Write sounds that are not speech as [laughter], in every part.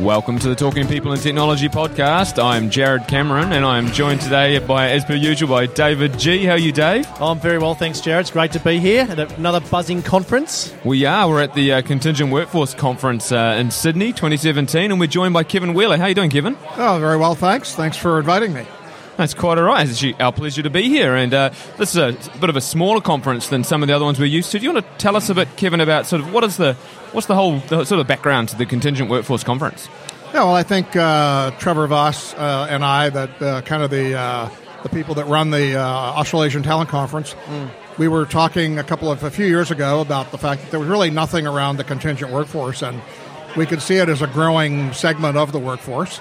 Welcome to the Talking People and Technology podcast. I'm Jared Cameron, and I'm joined today by, as per usual, by David G. How are you, Dave? Oh, I'm very well, thanks, Jared. It's great to be here at another buzzing conference. We are. We're at the uh, Contingent Workforce Conference uh, in Sydney 2017, and we're joined by Kevin Wheeler. How are you doing, Kevin? Oh, very well, thanks. Thanks for inviting me. That's quite all right. It's our pleasure to be here. And uh, this is a bit of a smaller conference than some of the other ones we're used to. Do you want to tell us a bit, Kevin, about sort of what is the what's the whole the sort of background to the Contingent Workforce Conference? Yeah, well, I think uh, Trevor Voss uh, and I, that uh, kind of the uh, the people that run the uh, Australasian Talent Conference, mm. we were talking a couple of a few years ago about the fact that there was really nothing around the contingent workforce, and we could see it as a growing segment of the workforce.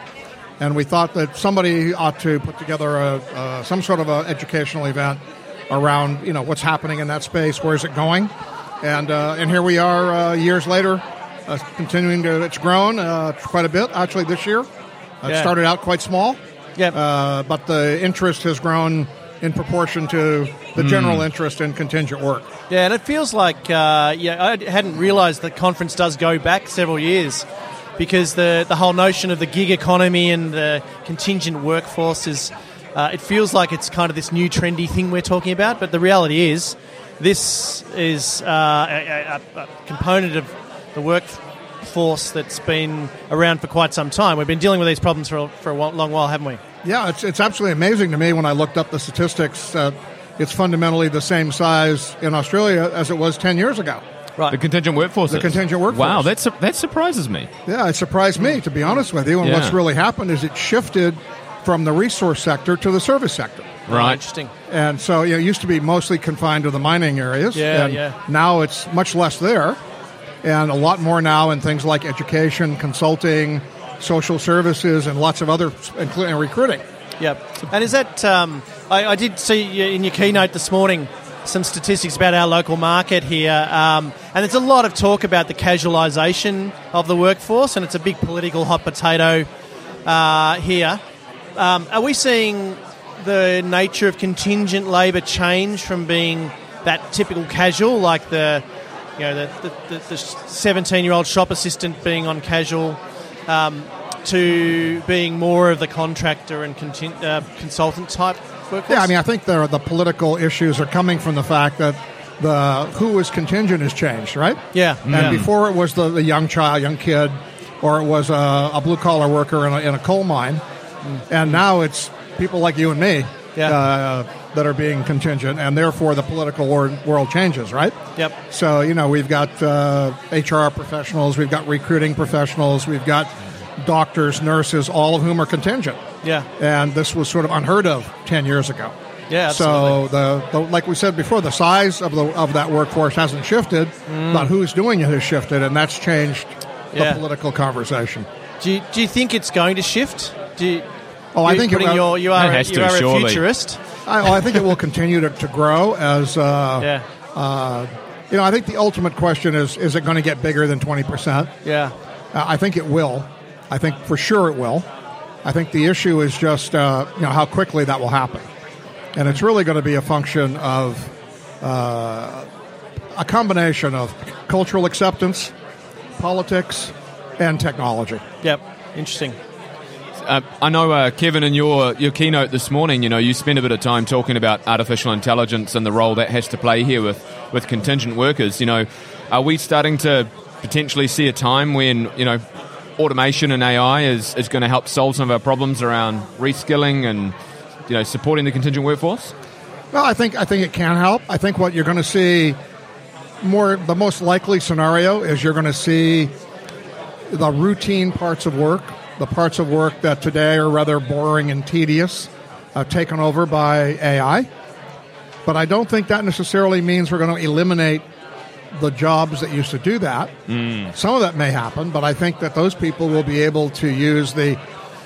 And we thought that somebody ought to put together a, some sort of an educational event around you know what's happening in that space, where's it going, and uh, and here we are years later uh, continuing to it's grown uh, quite a bit actually this year. Uh, yeah. It started out quite small, yeah, uh, but the interest has grown in proportion to the mm. general interest in contingent work. Yeah, and it feels like uh, yeah, I hadn't realised the conference does go back several years because the the whole notion of the gig economy and the contingent workforce is. Uh, it feels like it's kind of this new trendy thing we're talking about, but the reality is, this is a, a, a component of the workforce that's been around for quite some time. We've been dealing with these problems for a, for a long while, haven't we? Yeah, it's, it's absolutely amazing to me when I looked up the statistics. Uh, it's fundamentally the same size in Australia as it was 10 years ago. Right. The contingent workforce. The contingent workforce. Wow, that's, that surprises me. Yeah, it surprised me, to be honest with you. And yeah. what's really happened is it shifted from the resource sector to the service sector. Right. Interesting. And so you know, it used to be mostly confined to the mining areas. Yeah, yeah. Now it's much less there and a lot more now in things like education, consulting, social services, and lots of other, including recruiting. Yep. And is that, um, I, I, did see in your keynote this morning some statistics about our local market here, um, and there's a lot of talk about the casualisation of the workforce, and it's a big political hot potato uh, here. Um, are we seeing the nature of contingent labour change from being that typical casual, like the you know, the, the, the 17-year-old shop assistant being on casual um, to being more of the contractor and uh, consultant type workforce? Yeah, I mean, I think the, the political issues are coming from the fact that the who is contingent has changed, right? Yeah. And yeah. before it was the, the young child, young kid, or it was a, a blue collar worker in a, in a coal mine, mm. and now it's people like you and me. Yeah. Uh, that are being contingent, and therefore the political world changes, right? Yep. So, you know, we've got uh, HR professionals, we've got recruiting professionals, we've got doctors, nurses, all of whom are contingent. Yeah. And this was sort of unheard of 10 years ago. Yeah, absolutely. So the, the, like we said before, the size of the of that workforce hasn't shifted, mm. but who's doing it has shifted, and that's changed yeah. the political conversation. Do you, do you think it's going to shift? Do you, oh, I think it, your, you are, a, you are a futurist. I, well, I think it will continue to, to grow as. Uh, yeah. Uh, you know, I think the ultimate question is: Is it going to get bigger than twenty percent? Yeah. Uh, I think it will. I think for sure it will. I think the issue is just uh, you know how quickly that will happen, and it's really going to be a function of uh, a combination of cultural acceptance, politics, and technology. Yep. Interesting. Uh, I know, uh, Kevin, in your, your keynote this morning, you know, you spent a bit of time talking about artificial intelligence and the role that has to play here with, with contingent workers. You know, are we starting to potentially see a time when, you know, automation and AI is, is going to help solve some of our problems around reskilling and, you know, supporting the contingent workforce? Well, I think I think it can help. I think what you're going to see more the most likely scenario is you're going to see the routine parts of work the parts of work that today are rather boring and tedious uh, taken over by AI. But I don't think that necessarily means we're going to eliminate the jobs that used to do that. Mm. Some of that may happen, but I think that those people will be able to use the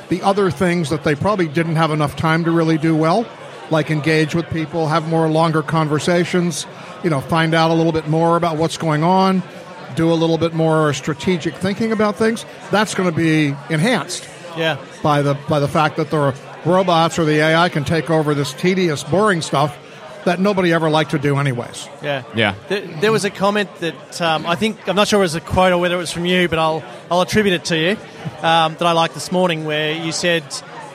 the other things that they probably didn't have enough time to really do well, like engage with people, have more longer conversations, you know, find out a little bit more about what's going on, do a little bit more strategic thinking about things, that's going to be enhanced. Yeah. By the by the fact that the robots or the AI can take over this tedious, boring stuff that nobody ever liked to do anyways. Yeah. Yeah. There, there was a comment that um, I think I'm not sure it was a quote or whether it was from you, but I'll I'll attribute it to you um, that I liked this morning, where you said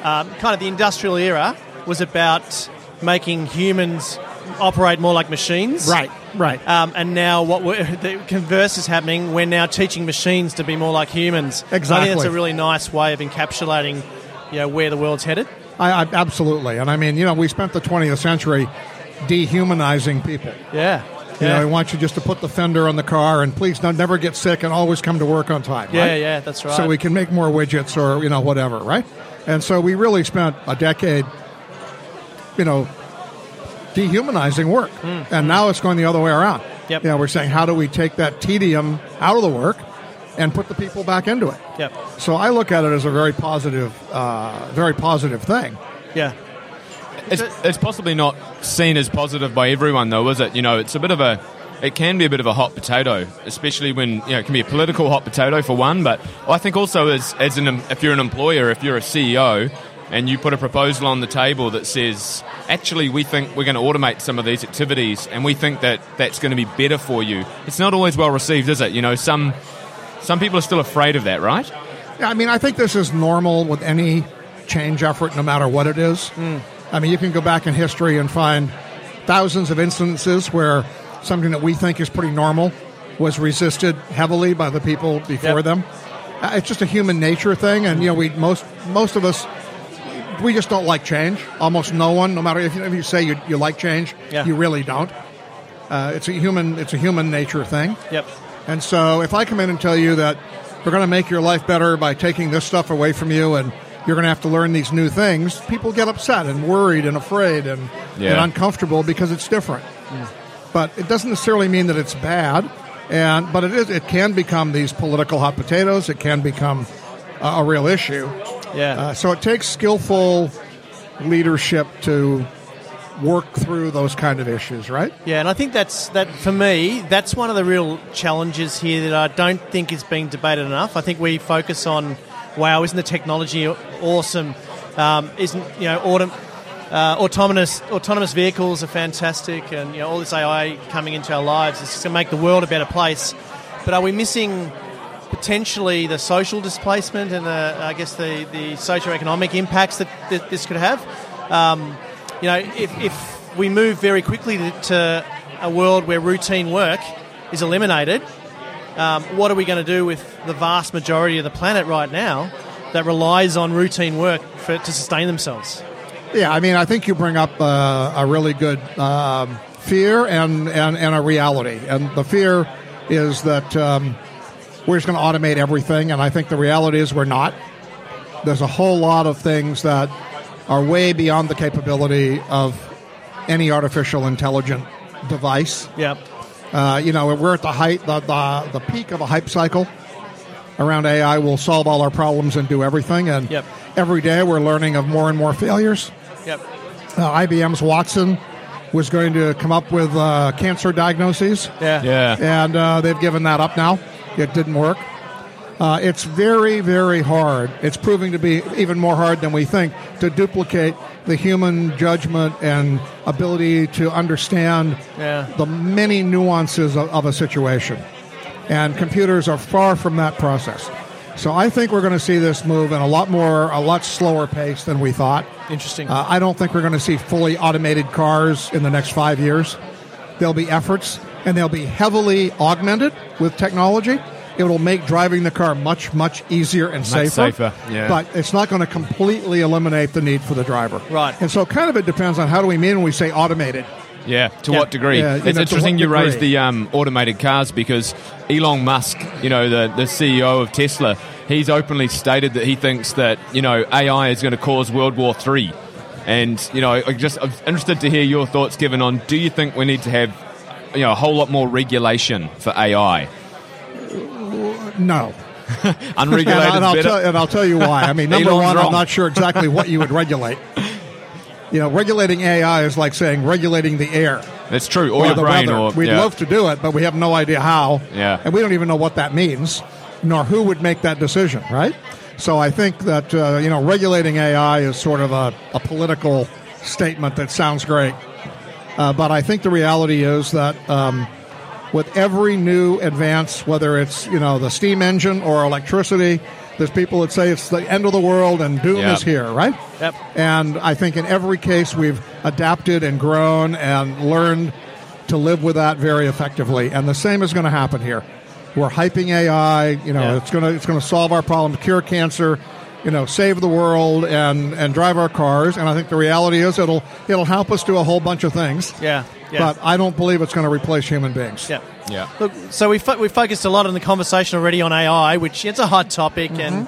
um, kind of the industrial era was about making humans operate more like machines. Right, right. Um, and now, what we're, [laughs] the converse is happening. We're now teaching machines to be more like humans. Exactly. I think that's a really nice way of encapsulating, you know, where the world's headed. I, I, absolutely. And I mean, you know, we spent the 20th century dehumanizing people. Yeah. You yeah. know, we want you just to put the fender on the car and please don't, never get sick and always come to work on time. yeah, right? yeah, that's right. So we can make more widgets or, you know, whatever, right? And so we really spent a decade, you know, dehumanizing work. And now it's going the other way around. Yep. You know, we're saying, how do we take that tedium out of the work and put the people back into it? Yep. So I look at it as a very positive, uh, very positive thing. Yeah. It's, it's possibly not seen as positive by everyone, though, is it? You know, it's a bit of a. It can be a bit of a hot potato, especially when you know it can be a political hot potato for one. But I think also as as an if you're an employer, if you're a CEO, and you put a proposal on the table that says, actually, we think we're going to automate some of these activities, and we think that that's going to be better for you. It's not always well received, is it? You know, some some people are still afraid of that, right? Yeah, I mean, I think this is normal with any change effort, no matter what it is. Hmm. I mean, you can go back in history and find thousands of instances where something that we think is pretty normal was resisted heavily by the people before Yep. them. Uh, It's just a human nature thing, and you know, we most most of us we just don't like change. Almost no one, no matter if you, if you say you, you like change, Yeah. you really don't. Uh, it's a human it's a human nature thing. Yep. And so if I come in and tell you that we're going to make your life better by taking this stuff away from you and you're going to have to learn these new things, people get upset and worried and afraid and, Yeah. and uncomfortable because it's different. But it doesn't necessarily mean that it's bad. And but it is it can become these political hot potatoes. It can become a, a real issue. Yeah. Uh, so it takes skillful leadership to work through those kind of issues, right? Yeah, and I think that's that for me. That's one of the real challenges here that I don't think is being debated enough. I think we focus on, wow, isn't the technology awesome? Um, isn't you know autom- uh, autonomous autonomous vehicles are fantastic, and you know all this AI coming into our lives is going to make the world a better place. But are we missing potentially the social displacement and the, I guess the the socioeconomic impacts that, that this could have? Um, you know, if, if we move very quickly to, to a world where routine work is eliminated, um, what are we going to do with the vast majority of the planet right now that relies on routine work for, to sustain themselves? Yeah, I mean, I think you bring up uh, a really good um, fear and, and, and a reality. And the fear is that um, we're just going to automate everything, and I think the reality is we're not. There's a whole lot of things that are way beyond the capability of any artificial intelligent device. Yeah, Uh, you know, we're at the height, the, the, the peak of a hype cycle around AI. will solve all our problems and do everything. And Yep. every day we're learning of more and more failures. yep, Uh, IBM's Watson was going to come up with uh, cancer diagnoses, yeah, Yeah. and uh, they've given that up now. It didn't work. Uh, it's very, very hard. It's proving to be even more hard than we think to duplicate the human judgment and ability to understand Yeah. the many nuances of, of a situation. And computers are far from that process. So I think we're going to see this move in a lot more, a lot slower pace than we thought. Interesting. Uh, I don't think we're going to see fully automated cars in the next five years. There'll be efforts, and they'll be heavily augmented with technology. It will make driving the car much, much easier and safer. safer, yeah. But it's not going to completely eliminate the need for the driver. Right. And so, kind of, it depends on how do we mean when we say automated. Yeah, to Yeah. what degree? Yeah, it's know, interesting you raised the um, automated cars because Elon Musk, you know, the, the CEO of Tesla, he's openly stated that he thinks that, you know, AI is going to cause World War III. And, you know, I'm just, I'm interested to hear your thoughts, given on do you think we need to have, you know, a whole lot more regulation for AI? No. [laughs] Unregulated and, I'll tell, and I'll tell you why. I mean, [laughs] number Elon's one, wrong. I'm not sure exactly what you would [laughs] regulate. You know, regulating AI is like saying regulating the air. That's true. Or, or your the brain weather. or... We'd yeah. love to do it, but we have no idea how. Yeah. And we don't even know what that means, nor who would make that decision, right? So I think that, uh, you know, regulating AI is sort of a, a political statement that sounds great. Uh, but I think the reality is that um, with every new advance, whether it's you know the steam engine or electricity, there's people that say it's the end of the world and doom Yep. is here, right? Yep. And I think in every case we've adapted and grown and learned to live with that very effectively. And the same is going to happen here. We're hyping AI. You know, Yeah. it's going to it's going to solve our problem, cure cancer, you know, save the world, and and drive our cars. And I think the reality is it'll it'll help us do a whole bunch of things. Yeah. Yeah. But I don't believe it's going to replace human beings. yeah. Yeah. Look, so we fo- we focused a lot in the conversation already on AI, which it's a hot topic, and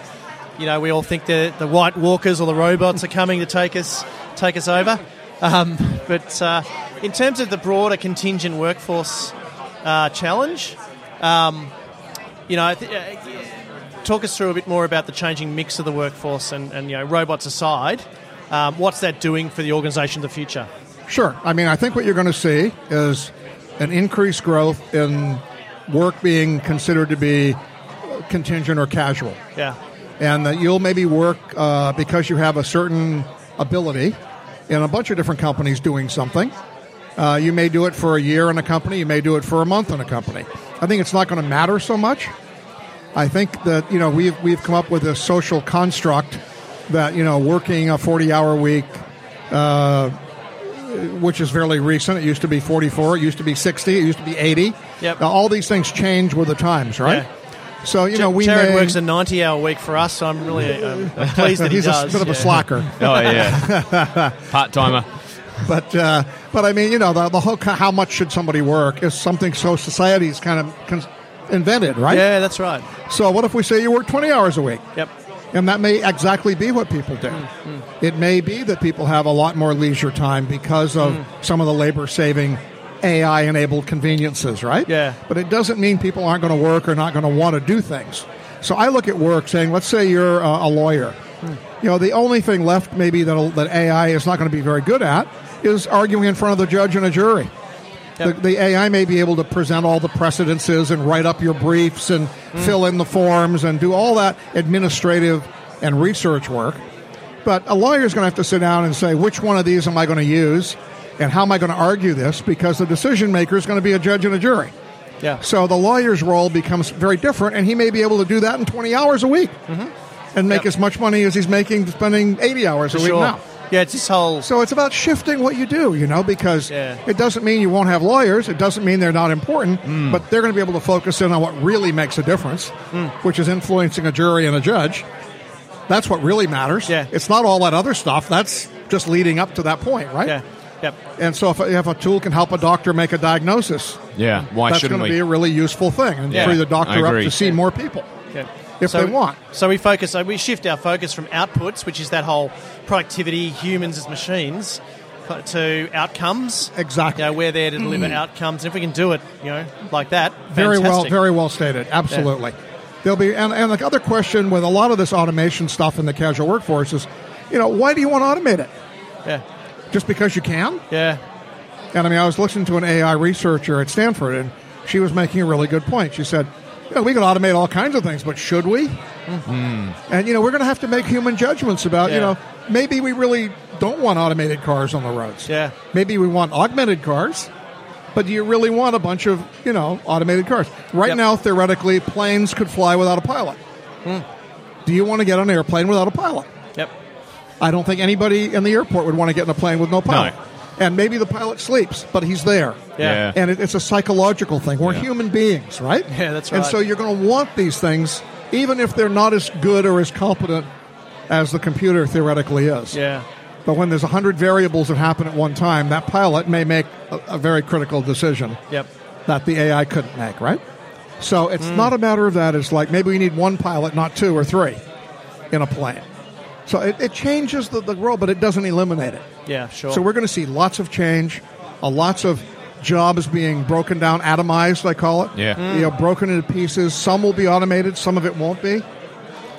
you know we all think the the white walkers or the robots are coming to take us take us over. Um, but uh, in terms of the broader contingent workforce uh, challenge, um, you know, th- uh, talk us through a bit more about the changing mix of the workforce, and, and you know, robots aside, um, what's that doing for the organisation of the future? Sure. I mean, I think what you're going to see is an increased growth in work being considered to be contingent or casual. Yeah, and that you'll maybe work uh, because you have a certain ability in a bunch of different companies doing something. Uh, you may do it for a year in a company. You may do it for a month in a company. I think it's not going to matter so much. I think that you know we've we've come up with a social construct that you know working a forty hour week, uh, which is fairly recent. It used to be forty four. It used to be sixty. It used to be eighty. Yep. Now, all these things change with the times, right? Yeah. So you know we Jared may, works a ninety-hour week for us, so I'm really uh, I'm [laughs] pleased that he he's does. He's a bit of yeah. a slacker. [laughs] Oh yeah. [laughs] Part timer. But uh, but I mean, you know, the, the whole how much should somebody work is something so society's kind of invented, right? Yeah, that's right. So what if we say you work twenty hours a week, Yep. And that may exactly be what people do. It may be that people have a lot more leisure time because of some of the labor saving. AI enabled conveniences, right? Yeah. But it doesn't mean people aren't going to work or not going to want to do things. So I look at work saying, let's say you're uh, a lawyer. You know, the only thing left maybe that that AI is not going to be very good at is arguing in front of the judge and a jury. Yep. The, the AI may be able to present all the precedences and write up your briefs and mm. fill in the forms and do all that administrative and research work. But a lawyer is going to have to sit down and say, which one of these am I going to use? And how am I going to argue this? Because the decision maker is going to be a judge and a jury. Yeah. So the lawyer's role becomes very different, and he may be able to do that in 20 hours a week mm-hmm. and make Yep. as much money as he's making spending 80 hours a week sure. now. Yeah, it's this whole. So it's about shifting what you do, you know, because Yeah. it doesn't mean you won't have lawyers. It doesn't mean they're not important, mm. but they're going to be able to focus in on what really makes a difference, mm. which is influencing a jury and a judge. That's what really matters. Yeah. It's not all that other stuff. That's just leading up to that point, right? Yeah. Yep. And so if, if a tool can help a doctor make a diagnosis, Yeah. Why that's shouldn't going to be a really useful thing and Yeah. free the doctor up to see more people. Yeah. If they want. So we focus. So we shift our focus from outputs, which is that whole productivity, humans as machines, to outcomes. Exactly. You know, we're there to deliver outcomes. And if we can do it, you know, like that, Very well, very well stated. Absolutely. There'll be, and, and the other question with a lot of this automation stuff in the casual workforce is, you know, why do you want to automate it? Yeah. Just because you can? Yeah. And I mean, I was listening to an AI researcher at Stanford, and she was making a really good point. She said, you know, we can automate all kinds of things, but should we? Mm-hmm. And, you know, we're going to have to make human judgments about, you know, maybe we really don't want automated cars on the roads. Yeah. Maybe we want augmented cars, but do you really want a bunch of, you know, automated cars? Right Yep. now, theoretically, planes could fly without a pilot. Hmm. Do you want to get on an airplane without a pilot? Yep. I don't think anybody in the airport would want to get in a plane with no pilot. No. And maybe the pilot sleeps, but he's there. Yeah. And it, it's a psychological thing. We're Yeah. human beings, right? [laughs] Yeah, that's right. And so you're going to want these things, even if they're not as good or as competent as the computer theoretically is. Yeah. But when there's 100 variables that happen at one time, that pilot may make a, a very critical decision Yep. that the AI couldn't make, right? So it's Mm. not a matter of that. It's like maybe we need one pilot, not two or three in a plane. So it, it changes the, the role, but it doesn't eliminate it. Yeah. Sure. So we're going to see lots of change, uh, lots of jobs being broken down, atomized, I call it. Yeah. You know, broken into pieces. Some will be automated, some of it won't be.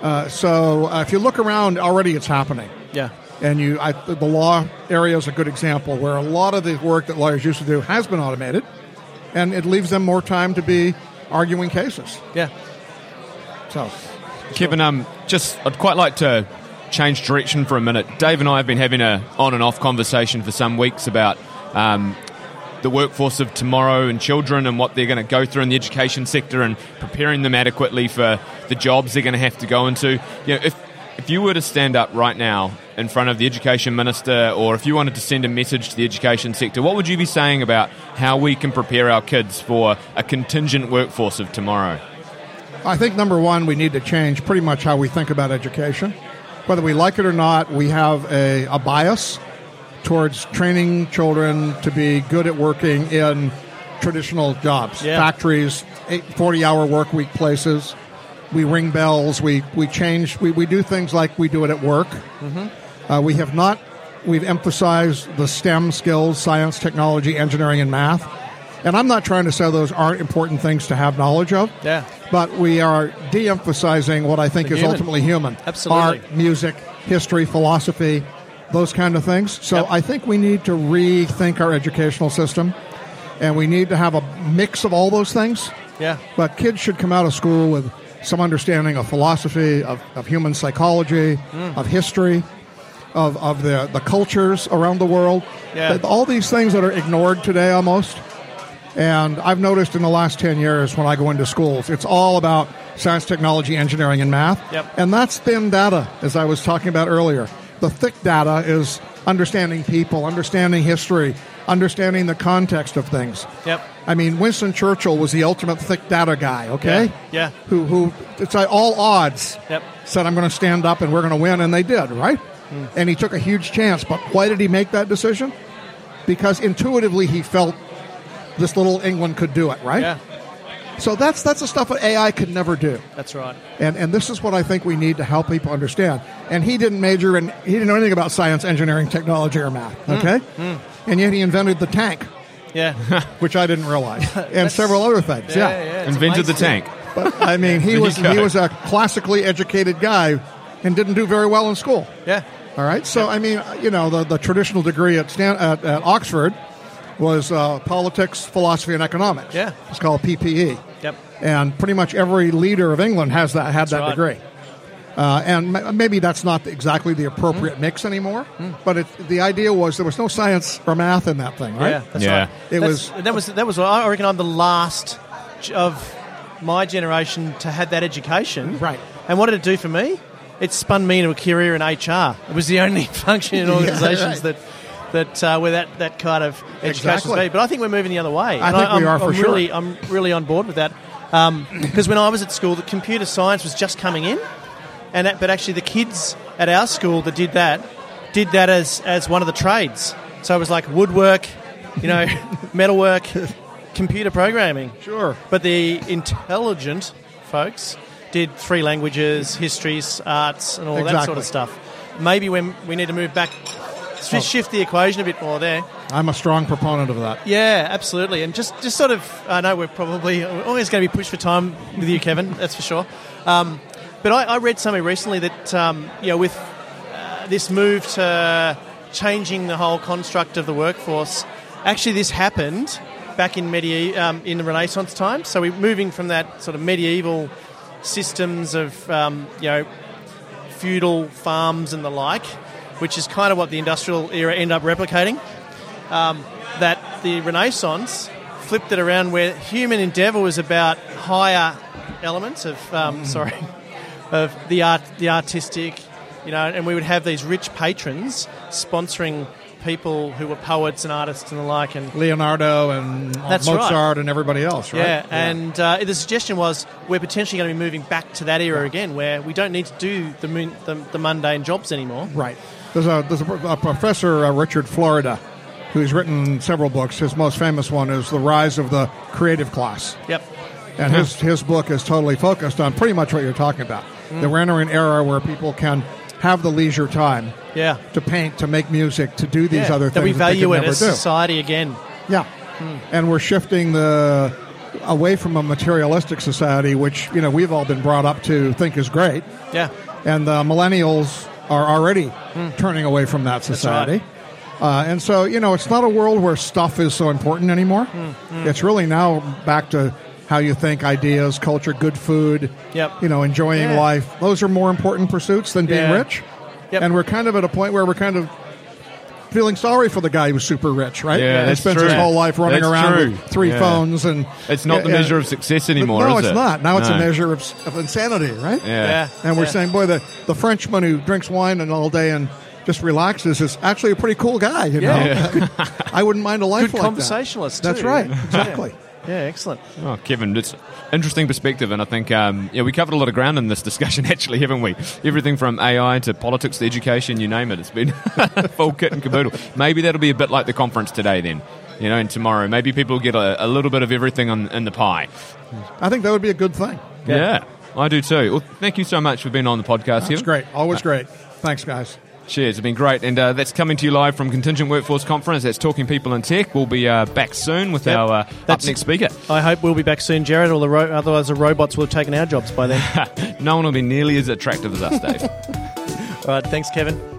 Uh, so uh, if you look around, already it's happening. yeah. And you, I, the law area is a good example where a lot of the work that lawyers used to do has been automated, and it leaves them more time to be arguing cases. Yeah. So, Kevin, um, just I'd quite like to change direction for a minute. Dave and I have been having a on and off conversation for some weeks about um, the workforce of tomorrow and children and what they're going to go through in the education sector and preparing them adequately for the jobs they're going to have to go into. You know, if if you were to stand up right now in front of the education minister, or if you wanted to send a message to the education sector, what would you be saying about how we can prepare our kids for a contingent workforce of tomorrow? I think number one, we need to change pretty much how we think about education. Whether we like it or not, we have a, a bias towards training children to be good at working in traditional jobs, Yeah. factories, eight, 40 hour work week places. We ring bells, we, we change, we, we do things like we do it at work. Uh, we have not, we've emphasized the STEM skills science, technology, engineering, and math. And I'm not trying to say those aren't important things to have knowledge of. Yeah. But we are de emphasizing what I think The is human. ultimately human Absolutely. art, music, history, philosophy, those kind of things. So Yep. I think we need to rethink our educational system. And we need to have a mix of all those things. Yeah. But kids should come out of school with some understanding of philosophy, of, of human psychology, Mm. of history, of, of the, the cultures around the world. Yeah. All these things that are ignored today almost. And I've noticed in the last 10 years when I go into schools, it's all about science, technology, engineering, and math. Yep. And that's thin data, as I was talking about earlier. The thick data is understanding people, understanding history, understanding the context of things. Yep. I mean, Winston Churchill was the ultimate thick data guy, okay? Yeah. Who, who it's like all odds Yep. said, I'm going to stand up and we're going to win, and they did, right? Hmm. And he took a huge chance. But why did he make that decision? Because intuitively he felt this little England could do it, right? Yeah. So that's that's the stuff that AI could never do. That's right. And and this is what I think we need to help people understand. And he didn't major in he didn't know anything about science, engineering, technology, or math. Okay. Hmm. Okay? And yet he invented the tank, Yeah. [laughs] which I didn't realize. [laughs] and several other things. yeah. Yeah. yeah, it's Invented the tank. But I mean he [laughs] was he was a classically educated guy and didn't do very well in school. Yeah. All right. So I mean, you know, the, the traditional degree at, Stan, at, at Oxford was uh, politics, philosophy, and economics. Yeah. It's called PPE. Yep. And pretty much every leader of England has that had that right. degree. Uh, and ma- maybe that's not exactly the appropriate Hmm. mix anymore. But it, the idea was there was no science or math in that thing, right? Yeah, that's Yeah. right. It That's- was- that was that was. I reckon I'm the last of my generation to have that education. Right. And what did it do for me? It spun me into a career in HR. It was the only [laughs] function in [laughs] Yeah, organisations right. that that uh, where that, that kind of education Exactly. is But I think we're moving the other way. I And think we I'm, are for I'm sure. Really, I'm really on board with that. Because when I was at school, the computer science was just coming in, and that, but actually the kids at our school that did that did that as as one of the trades. So it was like woodwork, you know, [laughs] metalwork, computer programming. Sure. But the intelligent folks did three languages, histories, arts, and all that sort of stuff. Maybe when we need to move back, Oh. shift the equation a bit more there. I'm a strong proponent of that. Yeah, absolutely. And just, just sort of, I know we're probably we're always going to be pushed for time with you, Kevin. That's for sure. Um, but I, I read something recently that um, you know, with uh, this move to changing the whole construct of the workforce, actually this happened back in medieval um, in the Renaissance time. So we're moving from that sort of medieval systems of um, you know feudal farms and the like, which is kind of what the industrial era ended up replicating um, that the Renaissance flipped it around where human endeavour was about higher elements of um, sorry [laughs] of the art the artistic you know and we would have these rich patrons sponsoring people who were poets and artists and the like and Leonardo and That's Mozart right. and everybody else, right? yeah, and uh, the suggestion was we're potentially going to be moving back to that era again, where we don't need to do the, moon, the, the mundane jobs anymore. Right. There's a there's a, a professor uh, Richard Florida, who's written several books. His most famous one is The Rise of the Creative Class, Yep. and his his book is totally focused on pretty much what you're talking about. Mm. That we're entering an era where people can have the leisure time Yeah. to paint, to make music, to do these yeah. other that things we that they value could it as do. society again. Yeah, and we're shifting the away from a materialistic society, which you know we've all been brought up to think is great, Yeah. and the millennials are already turning away from that society. Uh, and so, you know, it's not a world where stuff is so important anymore. It's really now back to how you think, ideas, culture, good food, Yep. you know, enjoying Yeah. life. Those are more important pursuits than being Yeah. rich. Yep. And we're kind of at a point where we're kind of feeling sorry for the guy who's super rich, right? Yeah, he that's spends true. his whole life running That's around true. with three Yeah. phones, and It's not the measure yeah. of success anymore, no, is it's it? not. Now it's a measure of, of insanity, right? Yeah. And we're yeah. saying, boy, the, the Frenchman who drinks wine and all day and just relaxes is actually a pretty cool guy. You know, Yeah. [laughs] I wouldn't mind a life Good like conversationalist. that. That's right, exactly. Yeah, excellent. Oh, Kevin, it's interesting perspective, and I think um, yeah, we covered a lot of ground in this discussion, [laughs] actually, haven't we? Everything from AI to politics to education, you name it. It's been [laughs] full kit and caboodle. Maybe that'll be a bit like the conference today, then. You know, and tomorrow, maybe people get a, a little bit of everything on, in the pie. I think that would be a good thing. Yeah. I do too. Well, thank you so much for being on the podcast, It's Kevin. great, always great. Thanks, guys. Cheers, it's been great. And uh, that's coming to you live from Contingent Workforce Conference. That's Talking People in Tech. We'll be uh, back soon with Yep. our uh, up next speaker. I hope we'll be back soon, Jared. Or the ro- otherwise, the robots will have taken our jobs by then. [laughs] no one will be nearly as attractive as us, Dave. [laughs] All right, thanks, Kevin.